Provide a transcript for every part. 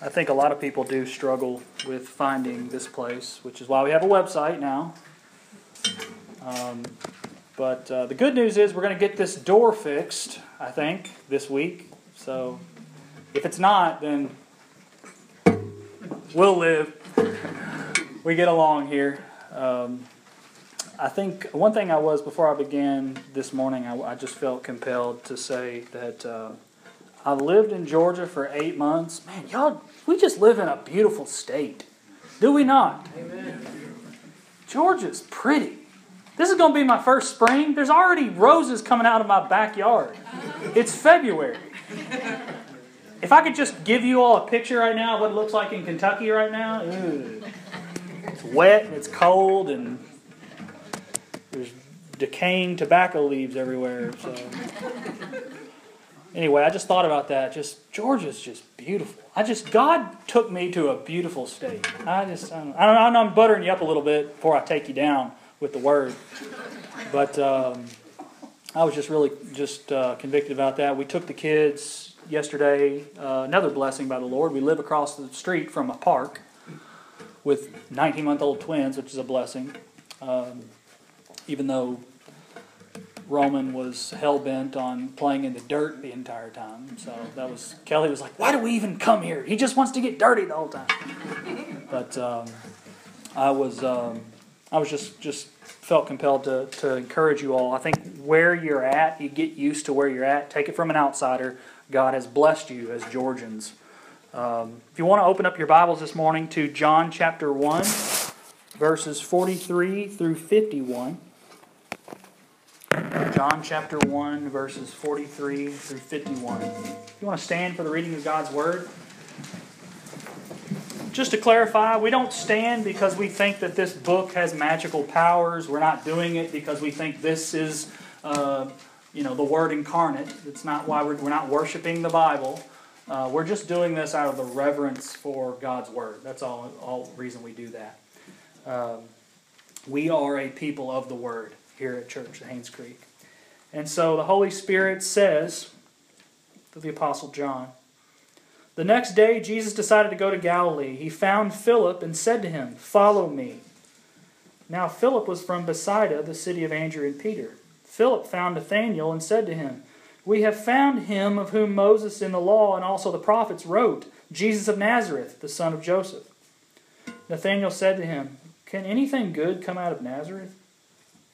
I think a lot of people do struggle with finding this place, which is why we have a website now. Um, but uh, the good news is we're going to get this door fixed, I think, this week. So if it's not, then we'll live. We get along here. Um, I think one thing I was before I began this morning, I, I just felt compelled to say that uh, I lived in Georgia for eight months. Man, y'all, we just live in a beautiful state, do we not? Amen. Georgia's pretty. This is going to be my first spring. There's already roses coming out of my backyard. It's February. If I could just give you all a picture right now of what it looks like in Kentucky right now, ew. it's wet and it's cold and there's decaying tobacco leaves everywhere. So anyway, I just thought about that. Just Georgia's just beautiful. I just God took me to a beautiful state. I just I don't, I don't know. I'm buttering you up a little bit before I take you down with the word, but um, I was just really just uh, convicted about that. We took the kids yesterday. Uh, another blessing by the Lord. We live across the street from a park with 19 month old twins, which is a blessing. Um, even though Roman was hell bent on playing in the dirt the entire time. So that was Kelly was like, "Why do we even come here? He just wants to get dirty the whole time." But um, I was um, I was just just felt compelled to to encourage you all. I think where you're at, you get used to where you're at. Take it from an outsider. God has blessed you as Georgians. Um, if you want to open up your Bibles this morning to John chapter one, verses forty-three through fifty-one. John chapter 1, verses 43 through 51. If you want to stand for the reading of God's Word, just to clarify, we don't stand because we think that this book has magical powers. We're not doing it because we think this is, uh, you know, the Word incarnate. It's not why we're, we're not worshiping the Bible. Uh, we're just doing this out of the reverence for God's Word. That's all, all reason we do that. Um, we are a people of the Word here at Church at Haynes Creek. And so the Holy Spirit says to the Apostle John, The next day Jesus decided to go to Galilee. He found Philip and said to him, Follow me. Now Philip was from Bethsaida, the city of Andrew and Peter. Philip found Nathanael and said to him, We have found him of whom Moses in the law and also the prophets wrote, Jesus of Nazareth, the son of Joseph. Nathanael said to him, Can anything good come out of Nazareth?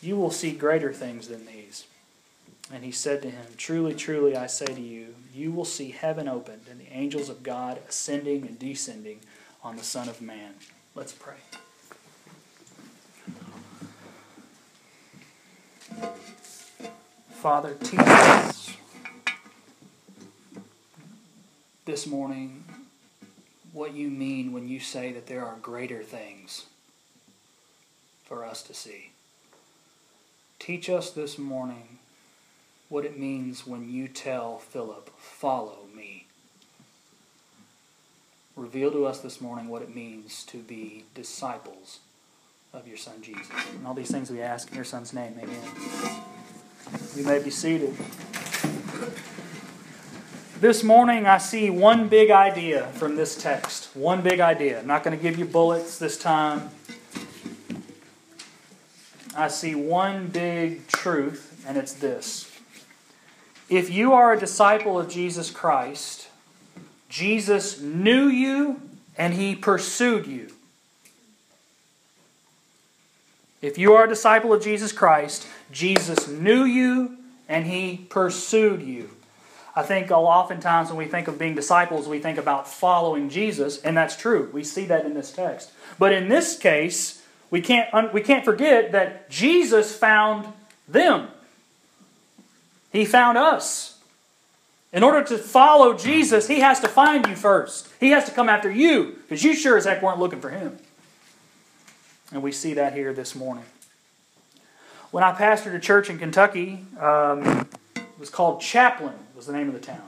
You will see greater things than these. And he said to him, Truly, truly, I say to you, you will see heaven opened and the angels of God ascending and descending on the Son of Man. Let's pray. Father, teach us this morning what you mean when you say that there are greater things for us to see. Teach us this morning what it means when you tell Philip, Follow me. Reveal to us this morning what it means to be disciples of your Son Jesus. And all these things we ask in your Son's name. Amen. You may be seated. This morning, I see one big idea from this text. One big idea. I'm not going to give you bullets this time. I see one big truth, and it's this. If you are a disciple of Jesus Christ, Jesus knew you and he pursued you. If you are a disciple of Jesus Christ, Jesus knew you and he pursued you. I think oftentimes when we think of being disciples, we think about following Jesus, and that's true. We see that in this text. But in this case, we can't, we can't forget that Jesus found them. He found us. In order to follow Jesus, he has to find you first. He has to come after you because you sure as heck weren't looking for him. And we see that here this morning. When I pastored a church in Kentucky, um, it was called Chaplin, was the name of the town.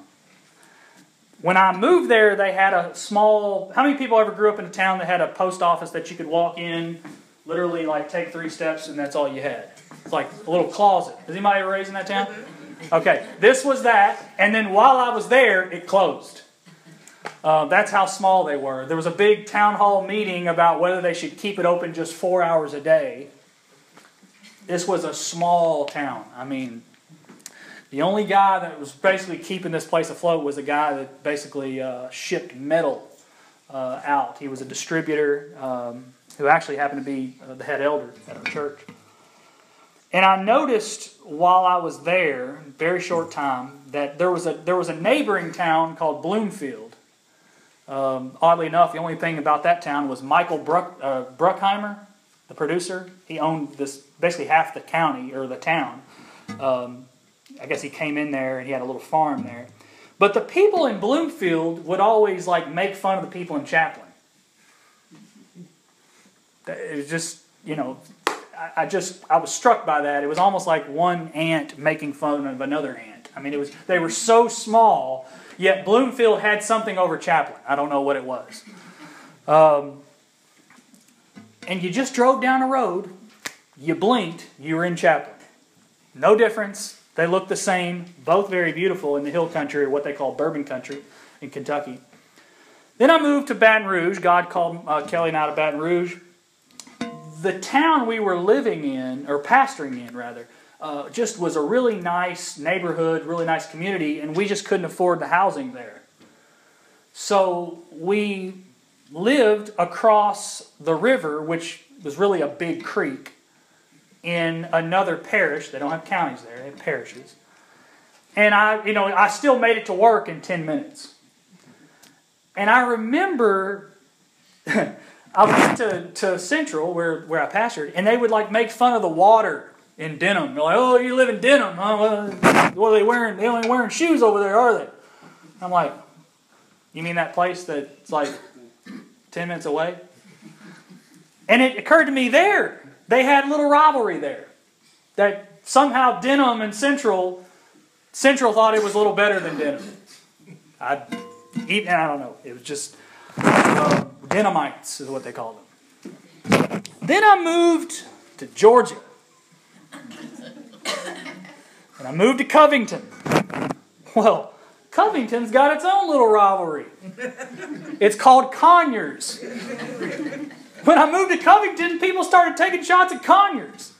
When I moved there, they had a small. How many people ever grew up in a town that had a post office that you could walk in, literally like take three steps, and that's all you had? It's like a little closet. Is anybody ever raised in that town? Okay, this was that, and then while I was there, it closed. Uh, that's how small they were. There was a big town hall meeting about whether they should keep it open just four hours a day. This was a small town. I mean, the only guy that was basically keeping this place afloat was a guy that basically uh, shipped metal uh, out. He was a distributor um, who actually happened to be uh, the head elder at our church. And I noticed while I was there, very short time, that there was a there was a neighboring town called Bloomfield. Um, oddly enough, the only thing about that town was Michael Bruck, uh, Bruckheimer, the producer. He owned this basically half the county or the town. Um, I guess he came in there and he had a little farm there. But the people in Bloomfield would always like make fun of the people in Chaplin. It was just you know I just I was struck by that. It was almost like one ant making fun of another ant. I mean, it was they were so small, yet Bloomfield had something over Chaplin. I don't know what it was. Um, and you just drove down a road, you blinked, you were in Chaplin. No difference. They look the same, both very beautiful in the hill country, or what they call bourbon country in Kentucky. Then I moved to Baton Rouge. God called uh, Kelly and I to Baton Rouge the town we were living in, or pastoring in rather, uh, just was a really nice neighborhood, really nice community, and we just couldn't afford the housing there. So we lived across the river, which was really a big creek, in another parish. They don't have counties there, they have parishes. And I, you know, I still made it to work in 10 minutes. And I remember I went to, to Central where, where I pastored, and they would like make fun of the water in Denham. They're like, "Oh, you live in Denham? Huh? What are they wearing? They only wearing shoes over there, are they?" I'm like, "You mean that place that's like ten minutes away?" And it occurred to me there they had a little rivalry there that somehow Denham and Central Central thought it was a little better than Denham. I even I don't know. It was just. Uh, Denhamites is what they called them. Then I moved to Georgia. And I moved to Covington. Well, Covington's got its own little rivalry. It's called Conyers. When I moved to Covington, people started taking shots at Conyers.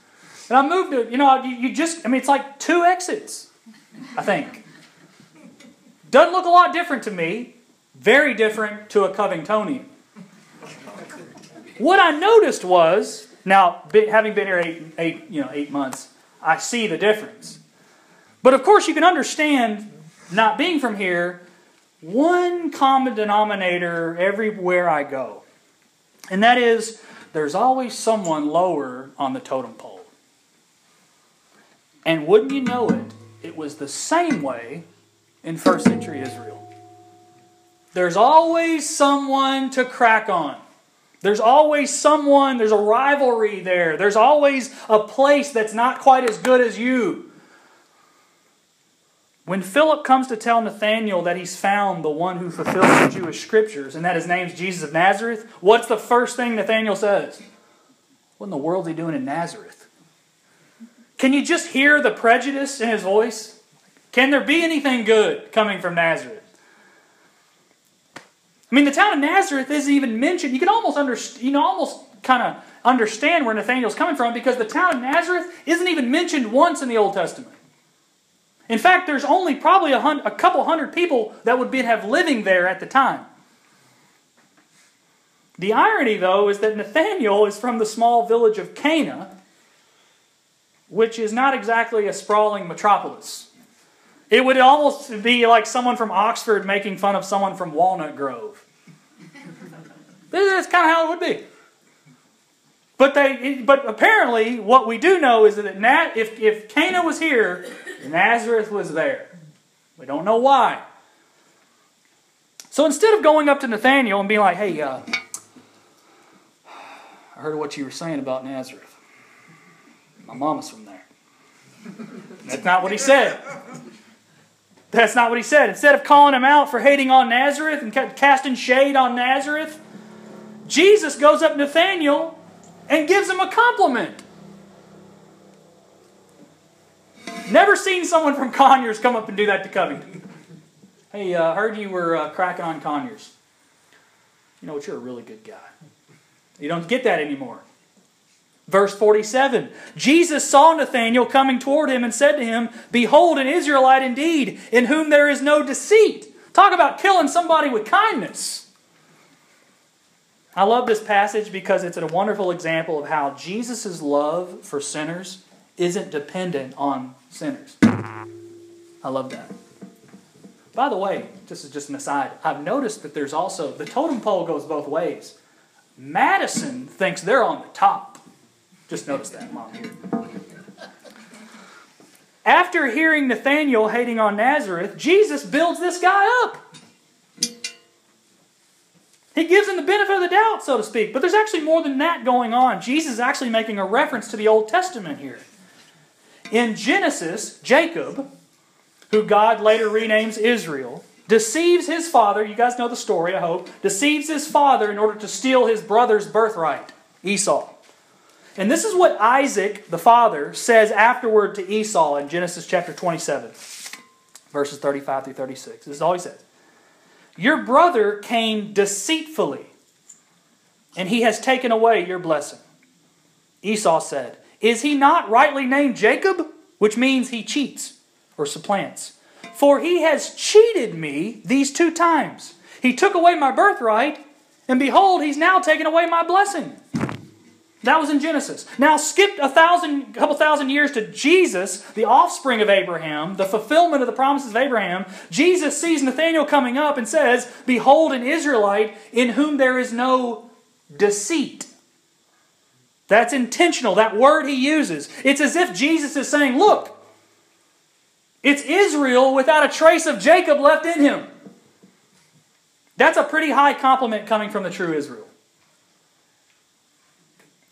And I moved to, you know, you just, I mean, it's like two exits, I think. Doesn't look a lot different to me. Very different to a Covingtonian. What I noticed was, now having been here eight, eight, you know, eight months, I see the difference. But of course, you can understand, not being from here, one common denominator everywhere I go. And that is, there's always someone lower on the totem pole. And wouldn't you know it, it was the same way in first century Israel. There's always someone to crack on. There's always someone, there's a rivalry there. There's always a place that's not quite as good as you. When Philip comes to tell Nathanael that he's found the one who fulfills the Jewish scriptures and that his name's Jesus of Nazareth, what's the first thing Nathanael says? What in the world is he doing in Nazareth? Can you just hear the prejudice in his voice? Can there be anything good coming from Nazareth? I mean, the town of Nazareth isn't even mentioned. You can almost understand, you know, almost kind of understand where Nathanael's coming from because the town of Nazareth isn't even mentioned once in the Old Testament. In fact, there's only probably a, a couple hundred people that would be, have living there at the time. The irony, though, is that Nathanael is from the small village of Cana, which is not exactly a sprawling metropolis. It would almost be like someone from Oxford making fun of someone from Walnut Grove. That's kind of how it would be. But they, but apparently, what we do know is that Nat, if if Cana was here, Nazareth was there. We don't know why. So instead of going up to Nathaniel and being like, hey, uh, I heard what you were saying about Nazareth. My mama's from there. That's not what he said. That's not what he said. Instead of calling him out for hating on Nazareth and casting shade on Nazareth, Jesus goes up to Nathaniel and gives him a compliment. Never seen someone from Conyers come up and do that to Covington. Hey, I uh, heard you were uh, cracking on Conyers. You know what? You're a really good guy. You don't get that anymore. Verse 47 Jesus saw Nathanael coming toward him and said to him, Behold, an Israelite indeed, in whom there is no deceit. Talk about killing somebody with kindness. I love this passage because it's a wonderful example of how Jesus' love for sinners isn't dependent on sinners. I love that. By the way, this is just an aside, I've noticed that there's also, the totem pole goes both ways. Madison thinks they're on the top. Just notice that, Mom. Here. After hearing Nathanael hating on Nazareth, Jesus builds this guy up. He gives him the benefit of the doubt, so to speak. But there's actually more than that going on. Jesus is actually making a reference to the Old Testament here. In Genesis, Jacob, who God later renames Israel, deceives his father. You guys know the story, I hope. Deceives his father in order to steal his brother's birthright, Esau. And this is what Isaac, the father, says afterward to Esau in Genesis chapter 27, verses 35 through 36. This is all he says. Your brother came deceitfully, and he has taken away your blessing. Esau said, Is he not rightly named Jacob? Which means he cheats or supplants. For he has cheated me these two times. He took away my birthright, and behold, he's now taken away my blessing. That was in Genesis. Now skip a thousand, couple thousand years to Jesus, the offspring of Abraham, the fulfillment of the promises of Abraham. Jesus sees Nathanael coming up and says, Behold, an Israelite in whom there is no deceit. That's intentional, that word he uses. It's as if Jesus is saying, Look, it's Israel without a trace of Jacob left in him. That's a pretty high compliment coming from the true Israel.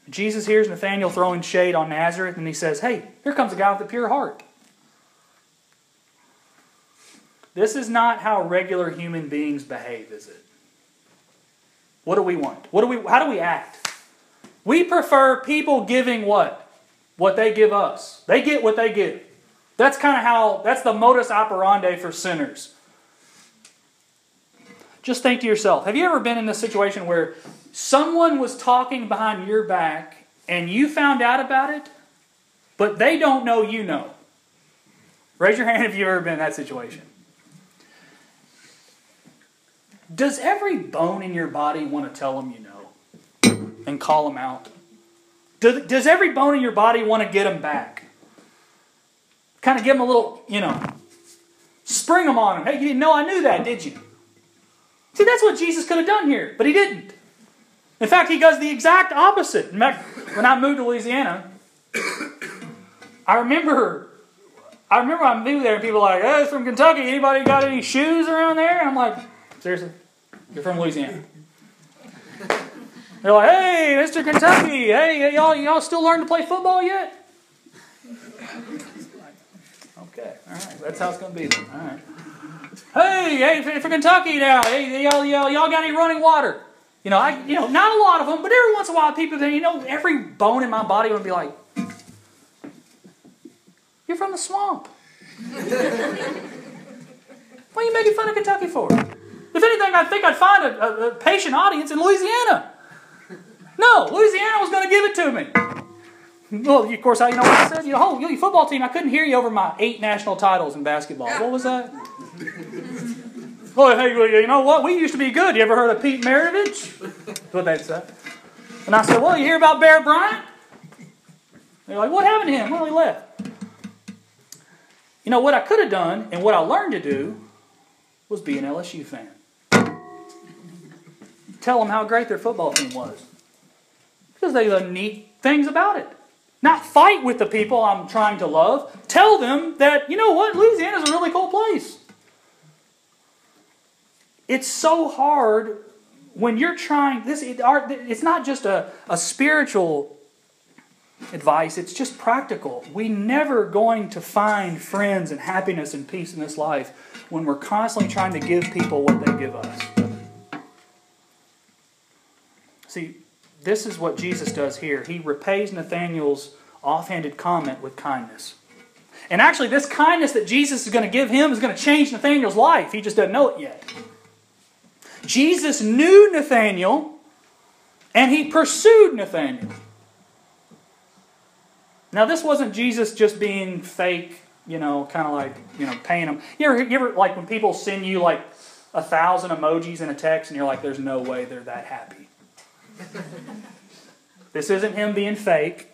Jesus hears Nathanael throwing shade on Nazareth, and he says, Hey, here comes a guy with a pure heart. This is not how regular human beings behave, is it? What do we want? What do we how do we act? We prefer people giving what? What they give us. They get what they give. That's kind of how that's the modus operandi for sinners. Just think to yourself, have you ever been in a situation where someone was talking behind your back and you found out about it, but they don't know you know. Raise your hand if you've ever been in that situation. Does every bone in your body want to tell them you know and call them out? Does, does every bone in your body want to get them back? Kind of give them a little, you know, spring them on them. Hey, you didn't know I knew that, did you? See, that's what Jesus could have done here, but he didn't. In fact, he does the exact opposite. In fact, when I moved to Louisiana, I remember I remember I moved there and people were like, oh, it's from Kentucky. Anybody got any shoes around there?" And I'm like, "Seriously, you're from Louisiana." They're like, "Hey, Mr. Kentucky, hey, y'all, y'all still learn to play football yet?" okay, all right, that's how it's to be. Then. All right. Hey, hey, for Kentucky now, hey, y'all, y'all, y'all got any running water? You know, I, you know, not a lot of them, but every once in a while, people, you know, every bone in my body would be like, "You're from the swamp. what are you making fun of Kentucky for?" If anything, I think I'd find a, a, a patient audience in Louisiana. No, Louisiana was going to give it to me. Well, of course, I, you know what I said? You know, oh, your football team, I couldn't hear you over my eight national titles in basketball. What was that? Well, hey, you know what? We used to be good. You ever heard of Pete Maravich? That's what they'd say. And I said, Well, you hear about Bear Bryant? They're like, What happened to him? Well, he left. You know, what I could have done and what I learned to do was be an LSU fan. Tell them how great their football team was. Because they have neat things about it. Not fight with the people I'm trying to love. Tell them that, you know what, Louisiana's a really cool place. It's so hard when you're trying this it, it's not just a, a spiritual advice it's just practical. We never going to find friends and happiness and peace in this life when we're constantly trying to give people what they give us. See this is what jesus does here. He repays nathanael's offhanded comment with kindness. And actually this kindness that jesus is going to give him is going to change nathanael's life. He just doesn't know it yet Jesus knew Nathanael and he pursued Nathanael. Now, this wasn't Jesus just being fake, you know, kind of like, you know, paying them. You ever, you ever, like, when people send you, like, a thousand emojis in a text and you're like, there's no way they're that happy? this isn't him being fake.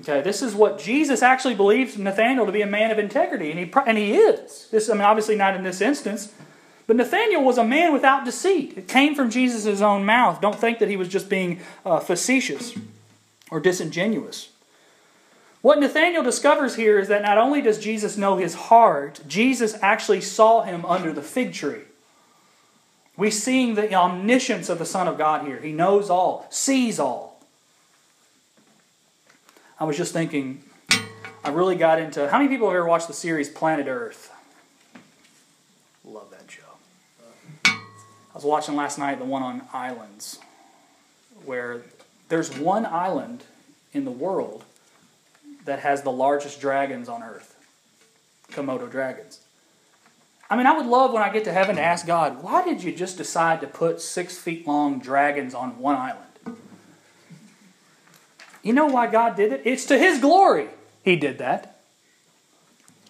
Okay, this is what Jesus actually believes Nathanael to be a man of integrity, and he, and he is. This, I mean, obviously not in this instance, but Nathanael was a man without deceit. It came from Jesus' own mouth. Don't think that he was just being uh, facetious or disingenuous. What Nathanael discovers here is that not only does Jesus know his heart, Jesus actually saw him under the fig tree. We see the omniscience of the Son of God here. He knows all, sees all. I was just thinking, I really got into. How many people have ever watched the series Planet Earth? Love that show. I was watching last night the one on islands, where there's one island in the world that has the largest dragons on earth Komodo dragons. I mean, I would love when I get to heaven to ask God, why did you just decide to put six feet long dragons on one island? You know why God did it? It's to His glory He did that.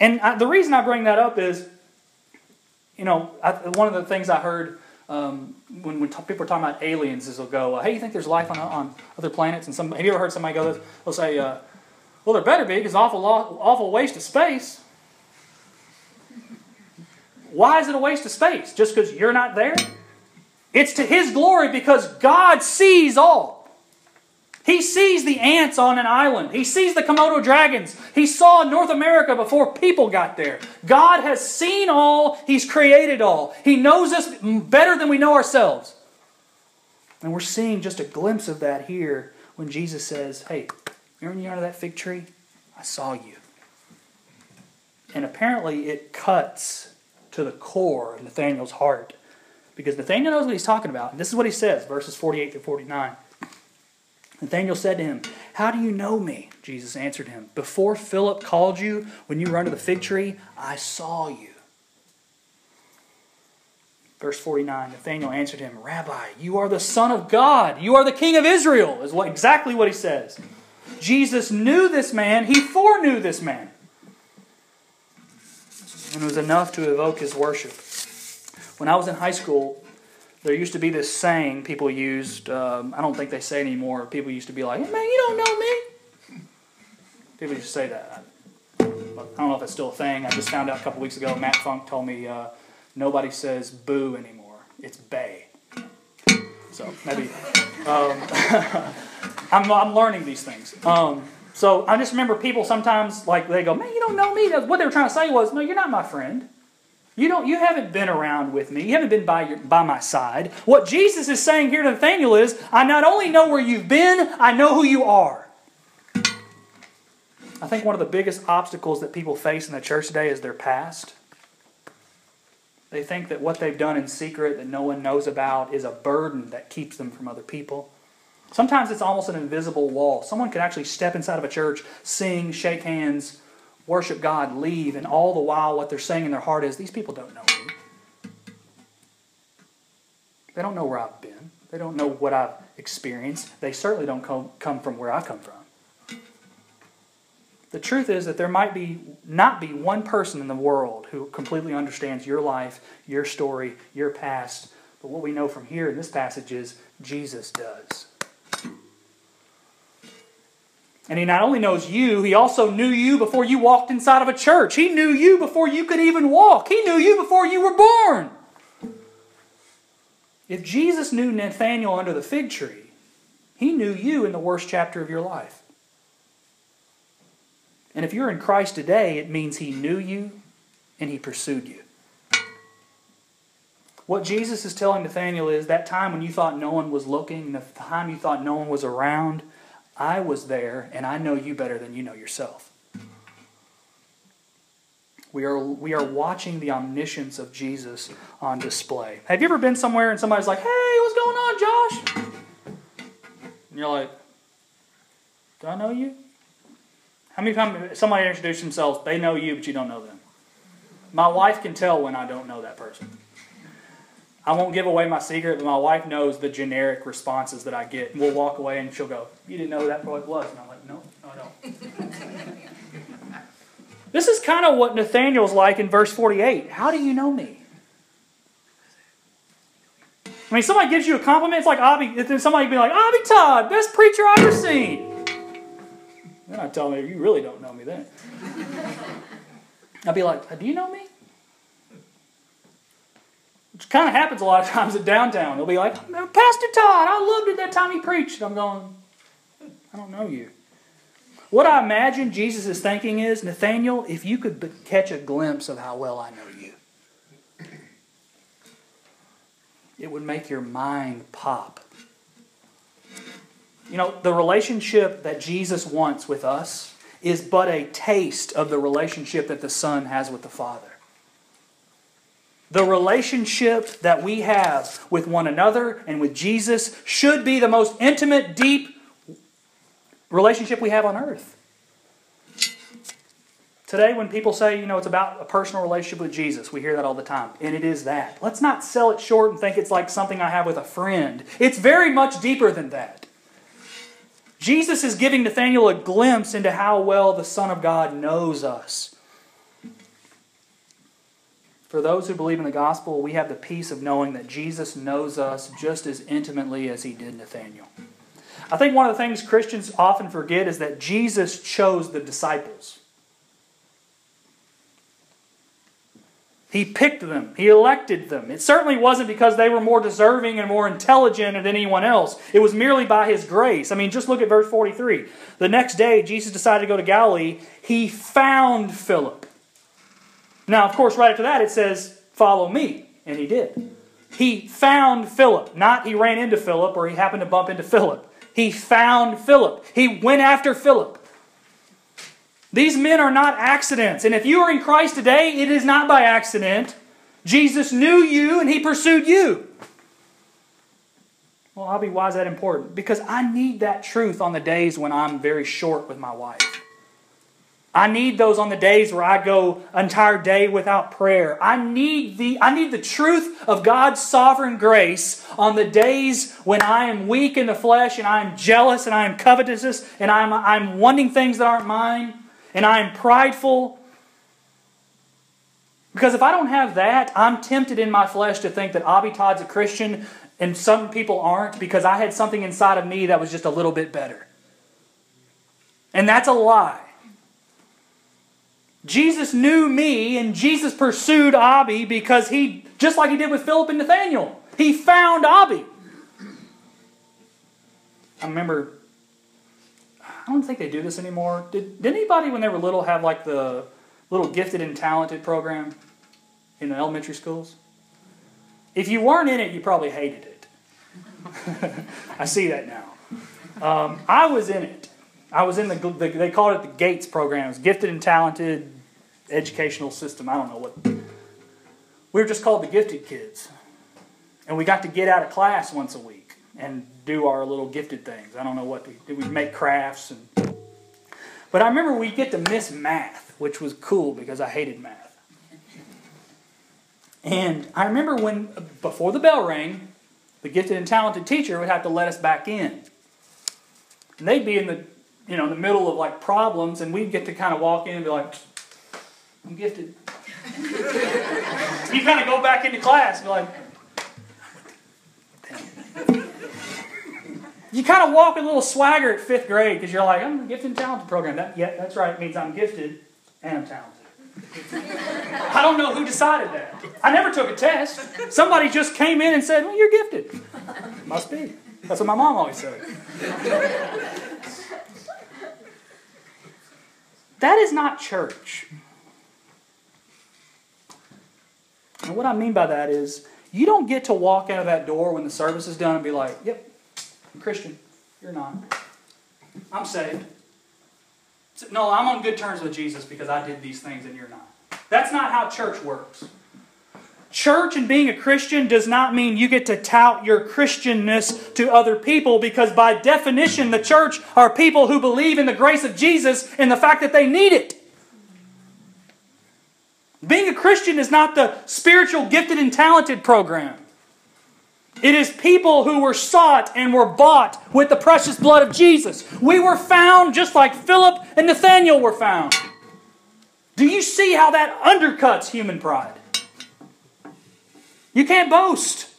And I, the reason I bring that up is, you know, I, one of the things I heard um, when, when t- people are talking about aliens, is they'll go, uh, "Hey, you think there's life on, on other planets?" And some, have you ever heard somebody go? They'll say, uh, "Well, there better be, because awful awful waste of space." Why is it a waste of space? Just because you're not there? It's to His glory because God sees all. He sees the ants on an island. He sees the Komodo dragons. He saw North America before people got there. God has seen all. He's created all. He knows us better than we know ourselves. And we're seeing just a glimpse of that here when Jesus says, Hey, remember you under that fig tree? I saw you. And apparently it cuts to the core of Nathaniel's heart. Because Nathaniel knows what he's talking about. And this is what he says, verses 48 to 49. Nathanael said to him, How do you know me? Jesus answered him, Before Philip called you, when you were under the fig tree, I saw you. Verse 49 Nathanael answered him, Rabbi, you are the Son of God. You are the King of Israel, is what, exactly what he says. Jesus knew this man, he foreknew this man. And it was enough to evoke his worship. When I was in high school, there used to be this saying people used. Um, I don't think they say anymore. People used to be like, "Man, you don't know me." People used to say that. I don't know if it's still a thing. I just found out a couple weeks ago. Matt Funk told me uh, nobody says "boo" anymore. It's "bay." So maybe um, I'm, I'm learning these things. Um, so I just remember people sometimes like they go, "Man, you don't know me." What they were trying to say was, "No, you're not my friend." You don't you haven't been around with me. You haven't been by your, by my side. What Jesus is saying here to Nathaniel is, I not only know where you've been, I know who you are. I think one of the biggest obstacles that people face in the church today is their past. They think that what they've done in secret that no one knows about is a burden that keeps them from other people. Sometimes it's almost an invisible wall. Someone could actually step inside of a church, sing, shake hands, worship God, leave, and all the while what they're saying in their heart is, These people don't know me. They don't know where I've been. They don't know what I've experienced. They certainly don't come, from where I come from. The truth is that there might be not be one person in the world who completely understands your life, your story, your past. But what we know from here in this passage is Jesus does. And he not only knows you, he also knew you before you walked inside of a church. He knew you before you could even walk. He knew you before you were born. If Jesus knew Nathanael under the fig tree, he knew you in the worst chapter of your life. And if you're in Christ today, it means he knew you and he pursued you. What Jesus is telling Nathaniel is that time when you thought no one was looking, the time you thought no one was around, I was there and I know you better than you know yourself. We are, we are watching the omniscience of Jesus on display. Have you ever been somewhere and somebody's like, hey, what's going on, Josh? And you're like, do I know you? How many times somebody introduces themselves, they know you, but you don't know them? My wife can tell when I don't know that person. I won't give away my secret, but my wife knows the generic responses that I get. We'll walk away and she'll go, You didn't know who that boy was? And I'm like, No, no, I don't. this is kind of what Nathaniel's like in verse 48. How do you know me? I mean, somebody gives you a compliment, it's like Abby, then somebody be like, Abby Todd, best preacher I've ever seen. Then I tell me, you really don't know me then. I'd be like, do you know me? Which kind of happens a lot of times at downtown. They'll be like, Pastor Todd, I loved it that time he preached. I'm going, I don't know you. What I imagine Jesus is thinking is, Nathaniel, if you could catch a glimpse of how well I know you, it would make your mind pop. You know, the relationship that Jesus wants with us is but a taste of the relationship that the Son has with the Father. The relationship that we have with one another and with Jesus should be the most intimate, deep relationship we have on earth. Today, when people say, you know, it's about a personal relationship with Jesus, we hear that all the time. And it is that. Let's not sell it short and think it's like something I have with a friend. It's very much deeper than that. Jesus is giving Nathanael a glimpse into how well the Son of God knows us. For those who believe in the gospel, we have the peace of knowing that Jesus knows us just as intimately as he did Nathanael. I think one of the things Christians often forget is that Jesus chose the disciples. He picked them, He elected them. It certainly wasn't because they were more deserving and more intelligent than anyone else. It was merely by His grace. I mean, just look at verse 43. The next day, Jesus decided to go to Galilee. He found Philip. Now, of course, right after that, it says, Follow me. And he did. He found Philip. Not he ran into Philip or he happened to bump into Philip. He found Philip. He went after Philip. These men are not accidents. And if you are in Christ today, it is not by accident. Jesus knew you and he pursued you. Well, Abby, why is that important? Because I need that truth on the days when I'm very short with my wife. I need those on the days where I go entire day without prayer. I need the I need the truth of God's sovereign grace on the days when I am weak in the flesh and I am jealous and I am covetous and I'm I'm wanting things that aren't mine and I am prideful. Because if I don't have that, I'm tempted in my flesh to think that Abby Todd's a Christian and some people aren't because I had something inside of me that was just a little bit better. And that's a lie. Jesus knew me and Jesus pursued Abby because he, just like he did with Philip and Nathaniel, he found Abby. I remember I don't think they do this anymore. Did, did anybody, when they were little, have like the little gifted and talented program in the elementary schools? If you weren't in it, you probably hated it. I see that now. Um, I was in it. I was in the, the, they called it the Gates program. It gifted and talented educational system. I don't know what. We were just called the gifted kids. And we got to get out of class once a week and do our little gifted things. I don't know what we did. We make crafts and. But I remember we get to miss math, which was cool because I hated math. And I remember when before the bell rang, the gifted and talented teacher would have to let us back in. And they'd be in the you know in the middle of like problems, and we'd get to kind of walk in and be like, "I'm gifted." you kind of go back into class and be like, you kind of walk a little swagger at fifth grade because you're like, I'm a gifted and talented program. That, yeah, that's right. It means I'm gifted and I'm talented. I don't know who decided that. I never took a test. Somebody just came in and said, Well, you're gifted. Must be. That's what my mom always said. that is not church. And what I mean by that is, You don't get to walk out of that door when the service is done and be like, yep, I'm Christian. You're not. I'm saved. No, I'm on good terms with Jesus because I did these things and you're not. That's not how church works. Church and being a Christian does not mean you get to tout your Christianness to other people because, by definition, the church are people who believe in the grace of Jesus and the fact that they need it. Being a Christian is not the spiritual gifted and talented program. It is people who were sought and were bought with the precious blood of Jesus. We were found just like Philip and Nathaniel were found. Do you see how that undercuts human pride? You can't boast.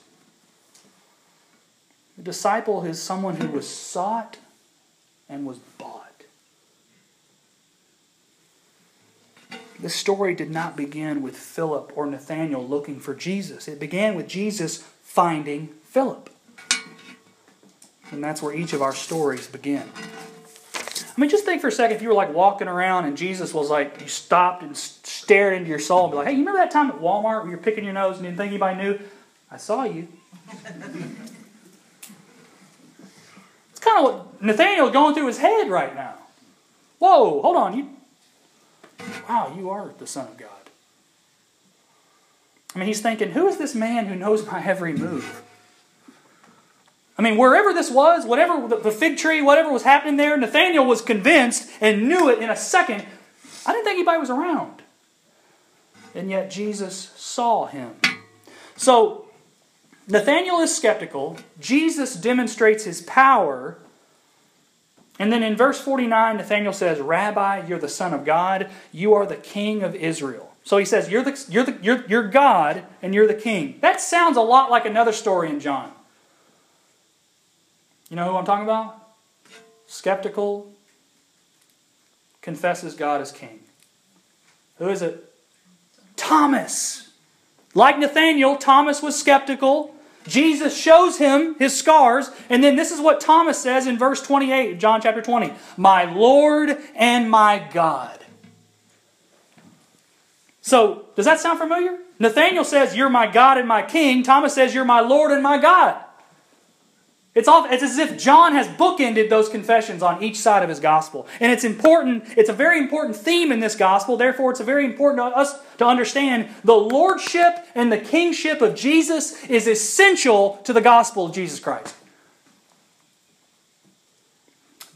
The disciple is someone who was sought and was bought. The story did not begin with Philip or Nathaniel looking for Jesus. It began with Jesus finding Philip. And that's where each of our stories begin. I mean, just think for a second if you were like walking around and Jesus was like, you stopped and stared into your soul and be like, hey, you remember that time at Walmart where you're picking your nose and didn't think anybody knew? I saw you. it's kind of what Nathaniel's going through his head right now. Whoa, hold on. You, wow, you are the Son of God. I mean, he's thinking, who is this man who knows my every move? I mean, wherever this was, whatever the fig tree, whatever was happening there, Nathaniel was convinced and knew it in a second. I didn't think anybody was around. And yet Jesus saw him. So, Nathaniel is skeptical. Jesus demonstrates his power. And then in verse 49, Nathaniel says, Rabbi, you're the Son of God. You are the King of Israel. So he says, You're, the, you're, the, you're, you're God and you're the King. That sounds a lot like another story in John. You know who I'm talking about? Skeptical, confesses God as king. Who is it? Thomas. Like Nathaniel, Thomas was skeptical. Jesus shows him his scars, and then this is what Thomas says in verse 28 John chapter 20 My Lord and my God. So, does that sound familiar? Nathaniel says, You're my God and my King. Thomas says, You're my Lord and my God. It's, all, it's as if John has bookended those confessions on each side of his gospel. And it's important, it's a very important theme in this gospel. Therefore, it's very important to us to understand the lordship and the kingship of Jesus is essential to the gospel of Jesus Christ.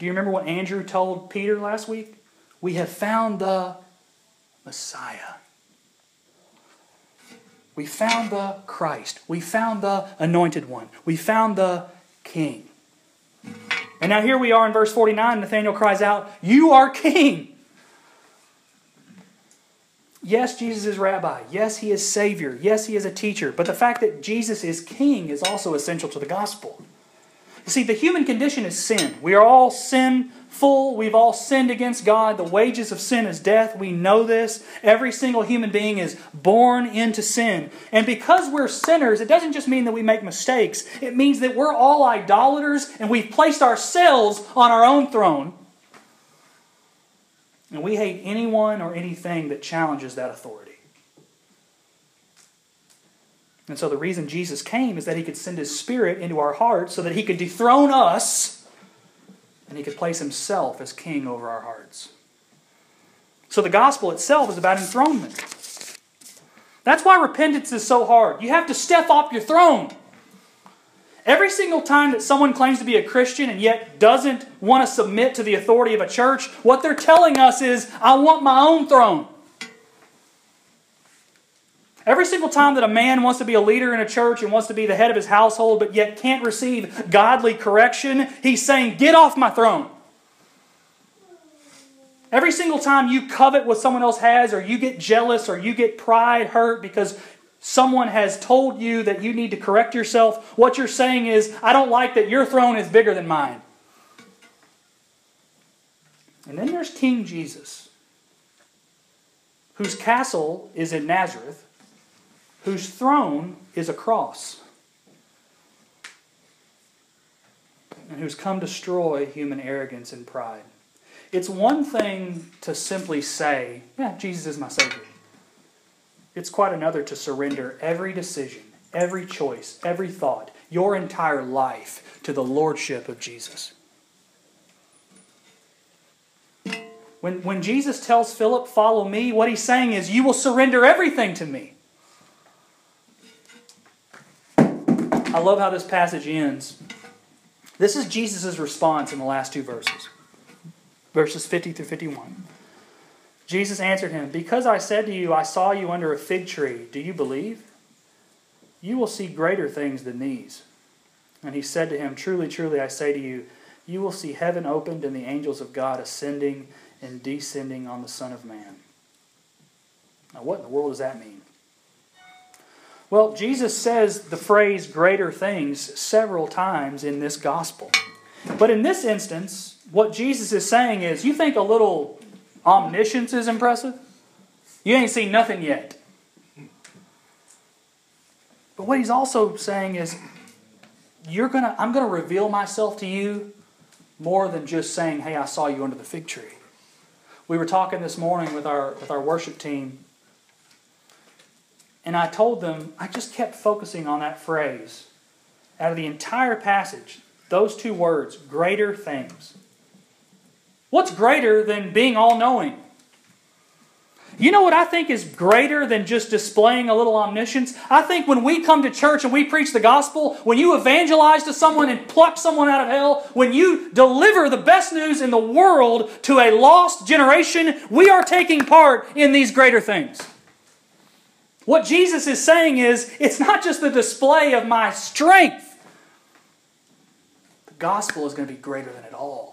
Do you remember what Andrew told Peter last week? We have found the Messiah. We found the Christ. We found the anointed one. We found the king. And now here we are in verse 49. Nathanael cries out, You are king. Yes, Jesus is rabbi. Yes, he is savior. Yes, he is a teacher. But the fact that Jesus is king is also essential to the gospel. You see, the human condition is sin. We are all sinful. We've all sinned against God. The wages of sin is death. We know this. Every single human being is born into sin. And because we're sinners, it doesn't just mean that we make mistakes, it means that we're all idolaters and we've placed ourselves on our own throne. And we hate anyone or anything that challenges that authority. And so the reason Jesus came is that he could send his spirit into our hearts so that he could dethrone us and he could place himself as king over our hearts. So the gospel itself is about enthronement. That's why repentance is so hard. You have to step off your throne. Every single time that someone claims to be a Christian and yet doesn't want to submit to the authority of a church, what they're telling us is, I want my own throne. Every single time that a man wants to be a leader in a church and wants to be the head of his household, but yet can't receive godly correction, he's saying, Get off my throne. Every single time you covet what someone else has, or you get jealous, or you get pride hurt because someone has told you that you need to correct yourself, what you're saying is, I don't like that your throne is bigger than mine. And then there's King Jesus, whose castle is in Nazareth whose throne is a cross, and who's come to destroy human arrogance and pride. It's one thing to simply say, Yeah, Jesus is my Savior. It's quite another to surrender every decision, every choice, every thought, your entire life to the Lordship of Jesus. When, when Jesus tells Philip, Follow me, what he's saying is, You will surrender everything to me. I love how this passage ends. This is Jesus' response in the last two verses, verses 50 through 51. Jesus answered him, Because I said to you, I saw you under a fig tree, do you believe? You will see greater things than these. And he said to him, Truly, truly, I say to you, you will see heaven opened and the angels of God ascending and descending on the Son of Man. Now, what in the world does that mean? Well, Jesus says the phrase greater things several times in this gospel. But in this instance, what Jesus is saying is you think a little omniscience is impressive? You ain't seen nothing yet. But what he's also saying is you're gonna I'm gonna reveal myself to you more than just saying, hey, I saw you under the fig tree. We were talking this morning with our with our worship team and I told them, I just kept focusing on that phrase. Out of the entire passage, those two words, greater things. What's greater than being all knowing? You know what I think is greater than just displaying a little omniscience? I think when we come to church and we preach the gospel, when you evangelize to someone and pluck someone out of hell, when you deliver the best news in the world to a lost generation, we are taking part in these greater things. What Jesus is saying is, it's not just the display of my strength. The gospel is going to be greater than it all.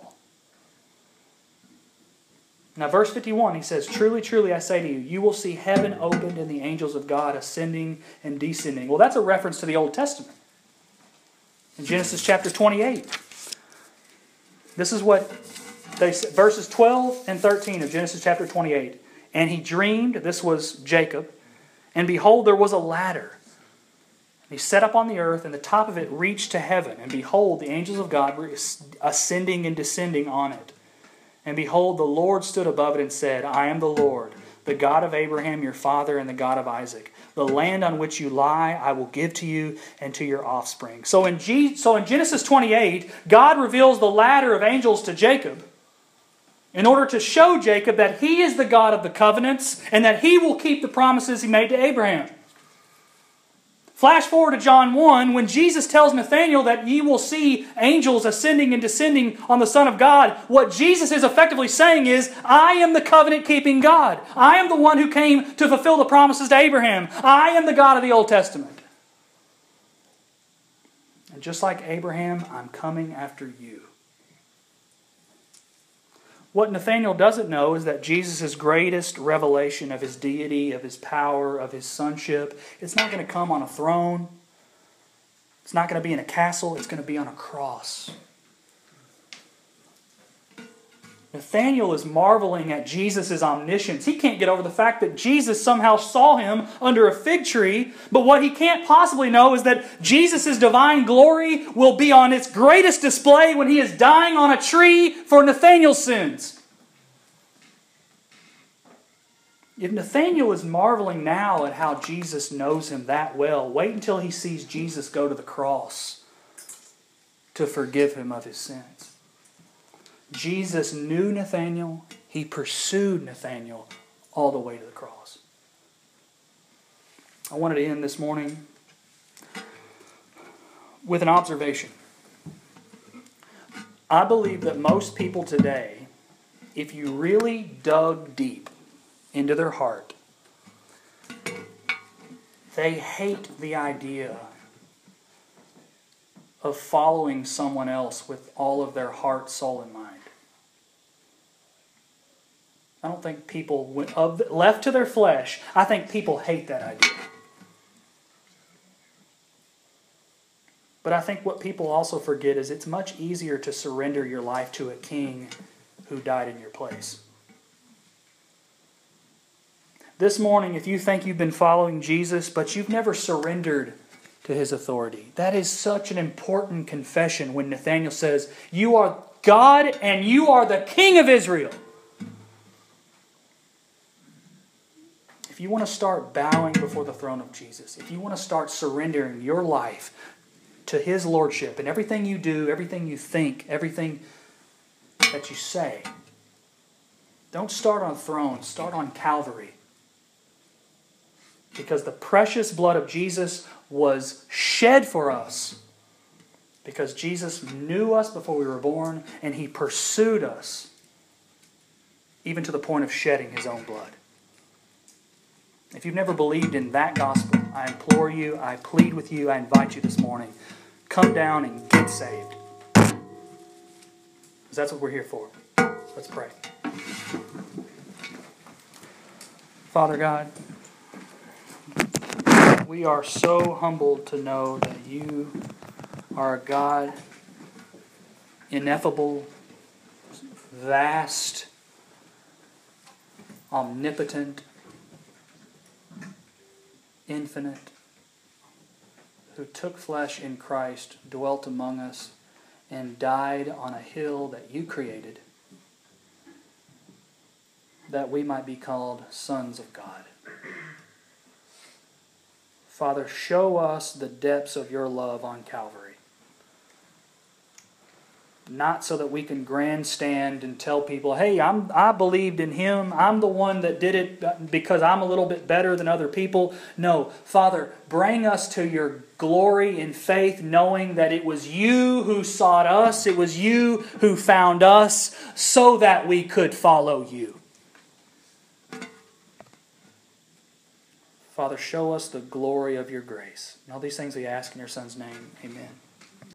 Now, verse 51, he says, Truly, truly, I say to you, you will see heaven opened and the angels of God ascending and descending. Well, that's a reference to the Old Testament. In Genesis chapter 28, this is what they verses 12 and 13 of Genesis chapter 28. And he dreamed, this was Jacob, and behold, there was a ladder. And he set up on the earth, and the top of it reached to heaven. And behold, the angels of God were ascending and descending on it. And behold, the Lord stood above it and said, I am the Lord, the God of Abraham your father, and the God of Isaac. The land on which you lie, I will give to you and to your offspring. So in, G- so in Genesis 28, God reveals the ladder of angels to Jacob in order to show Jacob that he is the God of the covenants and that he will keep the promises he made to Abraham. Flash forward to John 1 when Jesus tells Nathanael that ye will see angels ascending and descending on the Son of God. What Jesus is effectively saying is, I am the covenant keeping God. I am the one who came to fulfill the promises to Abraham. I am the God of the Old Testament. And just like Abraham, I'm coming after you. What Nathanael doesn't know is that Jesus' greatest revelation of his deity, of his power, of his sonship, it's not going to come on a throne. It's not going to be in a castle. It's going to be on a cross. Nathanael is marveling at Jesus' omniscience. He can't get over the fact that Jesus somehow saw him under a fig tree, but what he can't possibly know is that Jesus' divine glory will be on its greatest display when he is dying on a tree for Nathanael's sins. If Nathanael is marveling now at how Jesus knows him that well, wait until he sees Jesus go to the cross to forgive him of his sins. Jesus knew Nathanael, he pursued Nathanael all the way to the cross. I wanted to end this morning with an observation. I believe that most people today, if you really dug deep into their heart, they hate the idea of following someone else with all of their heart, soul, and mind. I don't think people, went of, left to their flesh, I think people hate that idea. But I think what people also forget is it's much easier to surrender your life to a king who died in your place. This morning, if you think you've been following Jesus, but you've never surrendered to his authority, that is such an important confession when Nathanael says, You are God and you are the King of Israel. If you want to start bowing before the throne of Jesus, if you want to start surrendering your life to His Lordship and everything you do, everything you think, everything that you say, don't start on throne, start on Calvary. Because the precious blood of Jesus was shed for us. Because Jesus knew us before we were born and He pursued us, even to the point of shedding His own blood. If you've never believed in that gospel, I implore you, I plead with you, I invite you this morning, come down and get saved. Because that's what we're here for. Let's pray. Father God, we are so humbled to know that you are a God ineffable, vast, omnipotent, infinite, who took flesh in Christ, dwelt among us, and died on a hill that you created, that we might be called sons of God. Father, show us the depths of your love on Calvary not so that we can grandstand and tell people, "Hey, I'm I believed in him. I'm the one that did it because I'm a little bit better than other people." No, Father, bring us to your glory in faith knowing that it was you who sought us, it was you who found us so that we could follow you. Father, show us the glory of your grace. And all these things we ask in your son's name. Amen.